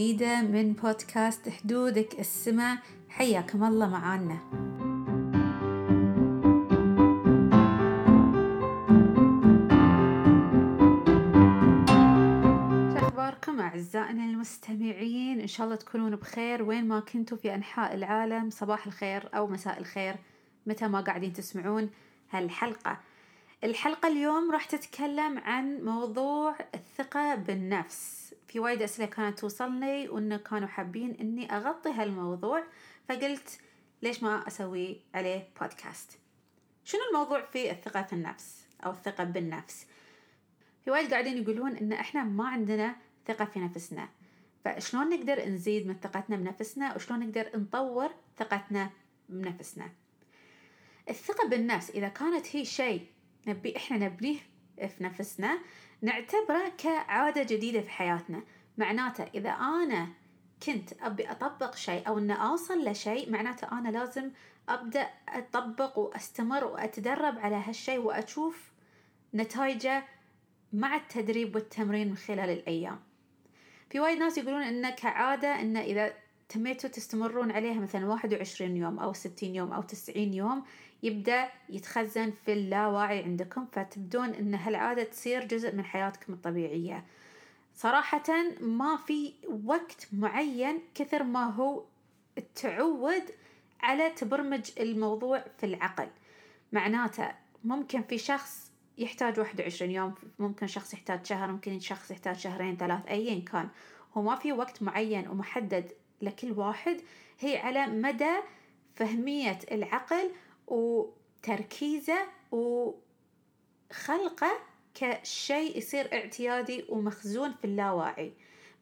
جديدة من بودكاست حدودك السماء. حياكم الله معانا. أخباركم أعزائنا المستمعين؟ إن شاء الله تكونون بخير. وين ما كنتوا في أنحاء العالم صباح الخير أو مساء الخير. متى ما قاعدين تسمعون هالحلقة. الحلقة اليوم راح تتكلم عن موضوع الثقة بالنفس. في وايد أسئلة كانت توصلني وإنه كانوا حابين إني أغطي هالموضوع فقلت ليش ما أسوي عليه بودكاست شنو الموضوع في الثقة في النفس أو الثقة بالنفس؟ في وايد قاعدين يقولون إن إحنا ما عندنا ثقة في نفسنا فشلون نقدر نزيد من ثقتنا بنفسنا وشلون نقدر نطور ثقتنا بنفسنا؟ الثقة بالنفس إذا كانت هي شيء نبي إحنا نبنيه في نفسنا نعتبره كعادة جديدة في حياتنا. معناته إذا أنا كنت أبي أطبق شيء أو أن أوصل لشيء معناته أنا لازم أبدأ أطبق وأستمر وأتدرب على هالشيء وأشوف نتائجه مع التدريب والتمرين من خلال الأيام. في وايد ناس يقولون إنه كعادة إنه إذا تميتوا تستمرون عليها مثلا 21 يوم أو 60 يوم أو 90 يوم يبدأ يتخزن في اللاواعي عندكم فتبدون إن هالعادة تصير جزء من حياتكم الطبيعية. صراحة ما في وقت معين كثر ما هو التعود على تبرمج الموضوع في العقل. معناته ممكن في شخص يحتاج 21 يوم ممكن شخص يحتاج شهر ممكن شخص يحتاج شهرين ثلاث أيا كان. هو ما في وقت معين ومحدد لكل واحد هي على مدى فهمية العقل وتركيزه وخلقه كشيء يصير اعتيادي ومخزون في اللاواعي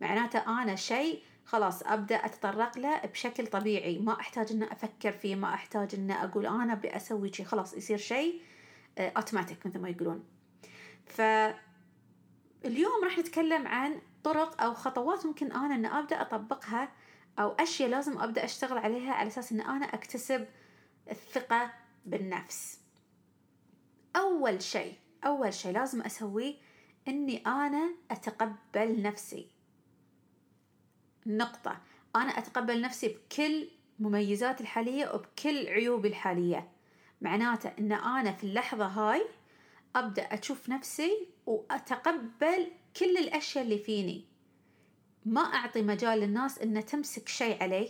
معناته أنا شيء خلاص أبدأ أتطرق له بشكل طبيعي ما أحتاج أن أفكر فيه ما أحتاج أن أقول أنا أبي أسوي شيء خلاص يصير شيء أوتوماتيك مثل ما يقولون. فاليوم راح نتكلم عن طرق أو خطوات ممكن أنا أن أبدأ أطبقها أو أشياء لازم أبدأ أشتغل عليها على أساس أن أنا أكتسب الثقة بالنفس. أول شيء أول شيء لازم أسويه إني أنا أتقبل نفسي. نقطة. أنا أتقبل نفسي بكل مميزاتي الحالية وبكل عيوبي الحالية. معناته إن أنا في اللحظة هاي أبدأ أشوف نفسي وأتقبل كل الأشياء اللي فيني. ما أعطي مجال للناس إن تمسك شيء علي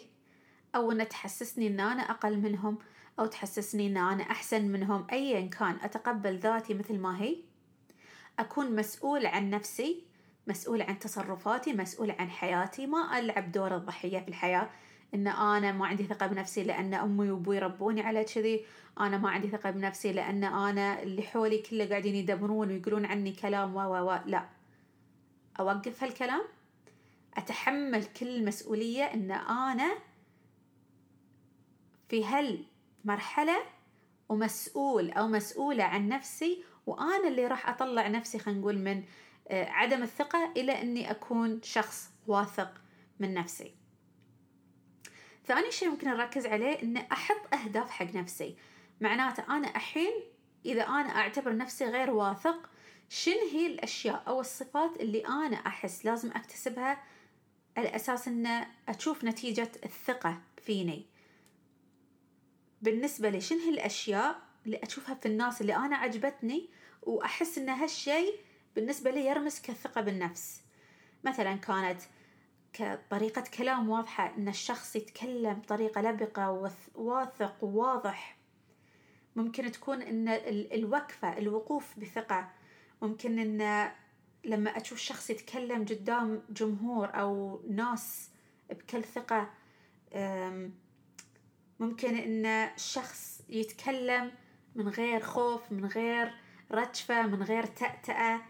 أو إن تحسسني إن أنا أقل منهم أو تحسسني إن أنا أحسن منهم أيا كان أتقبل ذاتي مثل ما هي. أكون مسؤول عن نفسي مسؤول عن تصرفاتي مسؤول عن حياتي ما ألعب دور الضحية في الحياة. إن أنا ما عندي ثقة بنفسي لأن أمي وأبوي ربوني على كذي. أنا ما عندي ثقة بنفسي لأن أنا اللي حولي كله قاعدين يدبرون ويقولون عني كلام و و. لا. أوقف هالكلام؟ أتحمل كل المسؤولية إن أنا في هالمرحلة ومسؤول أو مسؤولة عن نفسي وأنا اللي راح أطلع نفسي خلينا نقول من عدم الثقة إلى إني أكون شخص واثق من نفسي. ثاني شيء ممكن نركز عليه إن أحط أهداف حق نفسي. معناته أنا الحين إذا أنا أعتبر نفسي غير واثق شن هي الأشياء أو الصفات اللي أنا أحس لازم أكتسبها على أساس أن أشوف نتيجة الثقة فيني. بالنسبة لي شنو هي الأشياء اللي أشوفها في الناس اللي أنا عجبتني وأحس أن هالشيء بالنسبة لي يرمز كثقة بالنفس. مثلا كانت كطريقة كلام واضحة أن الشخص يتكلم بطريقة لبقة وواثق وواضح. ممكن تكون أن الوقفة الوقوف بثقة. ممكن أن لما أشوف شخص يتكلم قدام جمهور أو ناس بكل ثقة ممكن إن شخص يتكلم من غير خوف من غير رجفة من غير تأتأة.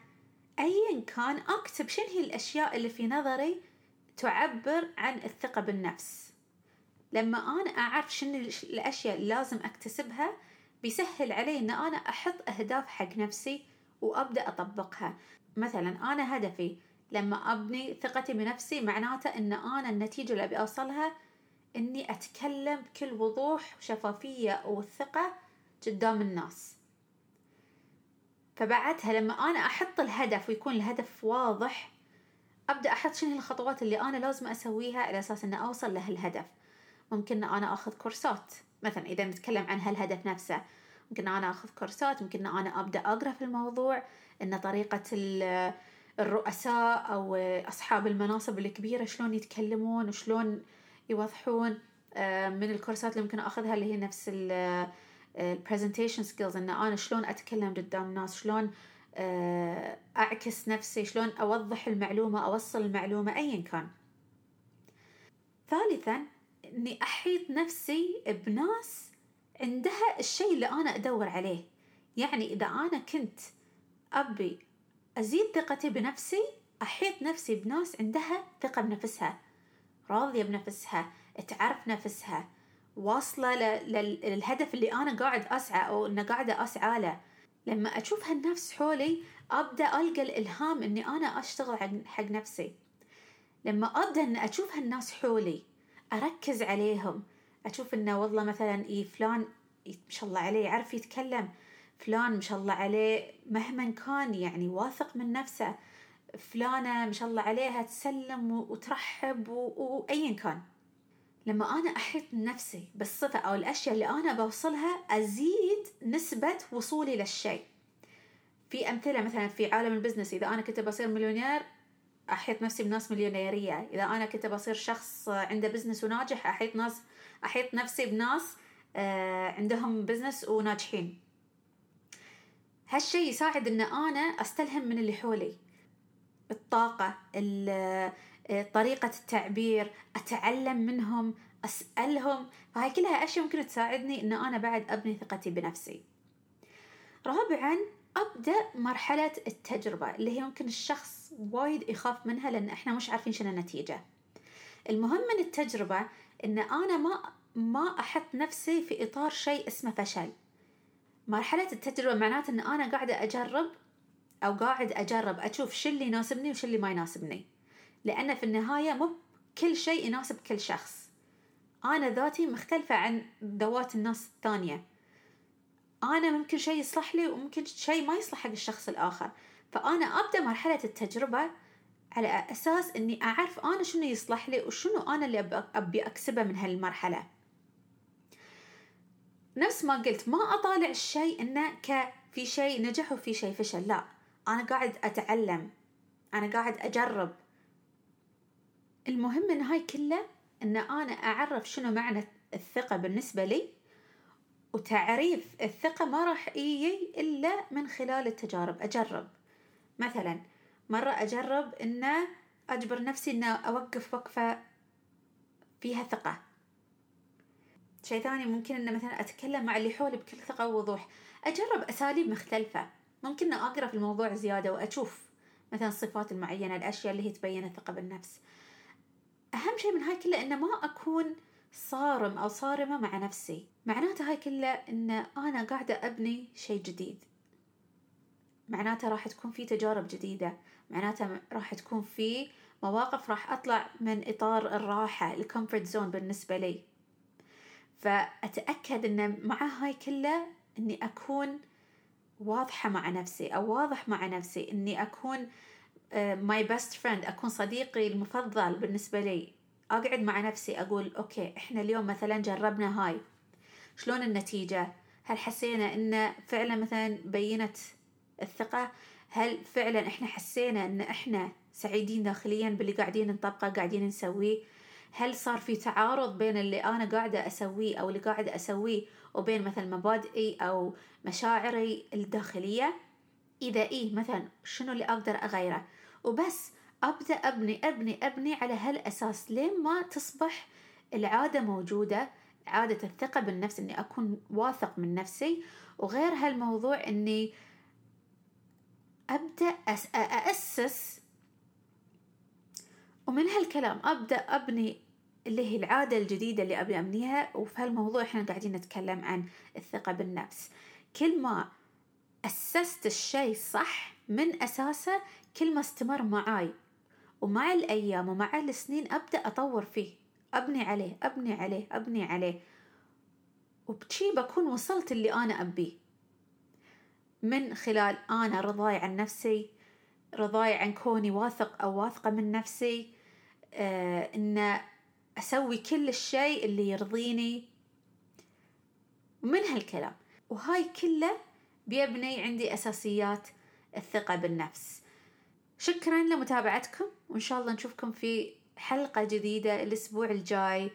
أيا كان أكتب شنو هي الأشياء اللي في نظري تعبر عن الثقة بالنفس. لما أنا أعرف شنو الأشياء اللي لازم أكتسبها بيسهل علي إن أنا أحط أهداف حق نفسي وأبدأ أطبقها. مثلا أنا هدفي لما أبني ثقتي بنفسي معناته إن أنا النتيجة اللي أبي أوصلها إني أتكلم بكل وضوح وشفافية وثقة قدام الناس. فبعدها لما أنا أحط الهدف ويكون الهدف واضح أبدأ أحط شنو الخطوات اللي أنا لازم أسويها على أساس إني أوصل لهالهدف. ممكن أنا آخذ كورسات مثلا إذا نتكلم عن هالهدف نفسه ممكن أنا آخذ كورسات ممكن أنا أبدأ أقرأ في الموضوع إن طريقة الرؤساء أو أصحاب المناصب الكبيرة شلون يتكلمون وشلون يوضحون آه، من الكورسات اللي ممكن أخذها اللي هي نفس ال presentation skills إن أنا شلون أتكلم قدام الناس شلون آه، أعكس نفسي شلون أوضح المعلومة أوصل المعلومة ايا كان. ثالثا إني أحيط نفسي بناس عندها الشيء اللي أنا أدور عليه. يعني إذا أنا كنت أبي أزيد ثقتي بنفسي أحيط نفسي بناس عندها ثقة بنفسها راضية بنفسها تعرف نفسها واصلة للهدف اللي أنا قاعد أسعى أو انه قاعدة أسعى له. لما أشوف هالنفس حولي أبدأ ألقى الإلهام إني أنا أشتغل حق نفسي. لما أبدأ ان أشوف هالناس حولي أركز عليهم أشوف إنه والله مثلا إي فلان ما شاء الله عليه يعرف يتكلم فلان ما شاء الله عليه مهما كان يعني واثق من نفسه فلانة ما شاء الله عليها تسلم وترحب وأيا كان. لما أنا أحيط نفسي بالصفة أو الأشياء اللي أنا بوصلها أزيد نسبة وصولي للشيء. في أمثلة مثلا في عالم ال business إذا أنا كنت بصير مليونير أحيط نفسي بناس مليونيرية. إذا أنا كنت بصير شخص عنده business وناجح أحيط ناس أحيط نفسي بناس آه، عندهم business وناجحين. هالشي يساعد إن أنا أستلهم من اللي حولي. الطاقة طريقة التعبير أتعلم منهم أسألهم. فهاي كلها أشياء ممكن تساعدني إن أنا بعد أبني ثقتي بنفسي. رابعا أبدأ مرحلة التجربة اللي هي ممكن الشخص وايد يخاف منها لأن إحنا مش عارفين شنو النتيجة. المهم من التجربة إن أنا ما ما أحط نفسي في إطار شيء اسمه فشل. مرحلة التجربة معناته إن أنا قاعدة أجرب أو قاعد أجرب أشوف شو اللي يناسبني وش اللي ما يناسبني. لأن في النهاية مو كل شيء يناسب كل شخص. أنا ذاتي مختلفة عن ذوات الناس الثانية. أنا ممكن شيء يصلح لي وممكن شيء ما يصلح حق الشخص الآخر. فأنا أبدأ مرحلة التجربة على أساس إني أعرف أنا شنو يصلح لي وشنو أنا اللي أبي أكسبه من هالمرحلة. نفس ما قلت ما أطالع الشيء إنه ك في شيء نجح وفي شيء فشل لا. أنا قاعد أتعلم أنا قاعد أجرب. المهم من هاي كله إن أنا أعرف شنو معنى الثقة بالنسبة لي وتعريف الثقة ما راح يجي إلا من خلال التجارب. أجرب. مثلا مرة أجرب إن أجبر نفسي إن أوقف وقفة فيها ثقة. شيء ثاني ممكن إن مثلا أتكلم مع اللي حولي بكل ثقة ووضوح. أجرب أساليب مختلفة. ممكن أقرأ في الموضوع زيادة وأشوف مثلا الصفات المعينة الأشياء اللي هي تبين الثقة بالنفس. أهم شيء من هاي كلها إنه ما أكون صارم أو صارمة مع نفسي. معناته هاي كلها إن أنا قاعدة أبني شيء جديد. معناته راح تكون في تجارب جديدة. معناته راح تكون في مواقف راح أطلع من إطار الراحة ال comfort zone بالنسبة لي. فأتأكد إن مع هاي كلها إني أكون واضحة مع نفسي أو واضح مع نفسي. إني أكون my best friend أكون صديقي المفضل بالنسبة لي. أقعد مع نفسي أقول okay إحنا اليوم مثلا جربنا هاي شلون النتيجة؟ هل حسينا إن فعلا مثلا بينت الثقة؟ هل فعلا إحنا حسينا إن إحنا سعيدين داخليا باللي قاعدين نطبقه قاعدين نسويه؟ هل صار في تعارض بين اللي أنا قاعدة أسويه أو اللي قاعدة أسويه وبين مثلا مبادئي أو مشاعري الداخلية؟ إذا إيه مثلا شنو اللي أقدر أغيره؟ وبس أبدأ أبني أبني أبني على هالأساس لين ما تصبح العادة موجودة عادة الثقة بالنفس إني أكون واثق من نفسي. وغير هالموضوع إني أبدأ أأسس ومن هالكلام أبدأ أبني اللي هي العادة الجديدة اللي أبي أبنيها. وفي هالموضوع إحنا قاعدين نتكلم عن الثقة بالنفس. كل ما أسست الشيء صح من أساسه كل ما استمر معاي. ومع الأيام ومع السنين أبدأ أطور فيه. أبني عليه أبني عليه أبني عليه. وبشي بكون وصلت اللي أنا أبيه من خلال أنا رضاي عن نفسي رضاي عن كوني واثق أو واثقة من نفسي آه إن أسوي كل الشيء اللي يرضيني ومن هالكلام. وهاي كله بيبني عندي أساسيات الثقة بالنفس. شكرا لمتابعتكم وإن شاء الله نشوفكم في حلقة جديدة الأسبوع الجاي.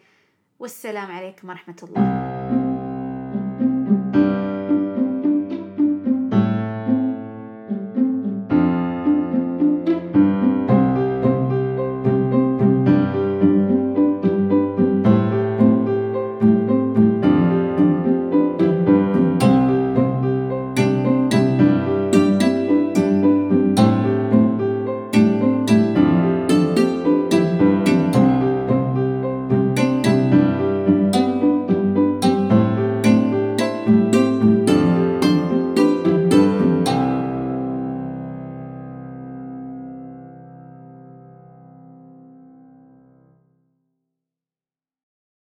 والسلام عليكم ورحمة الله.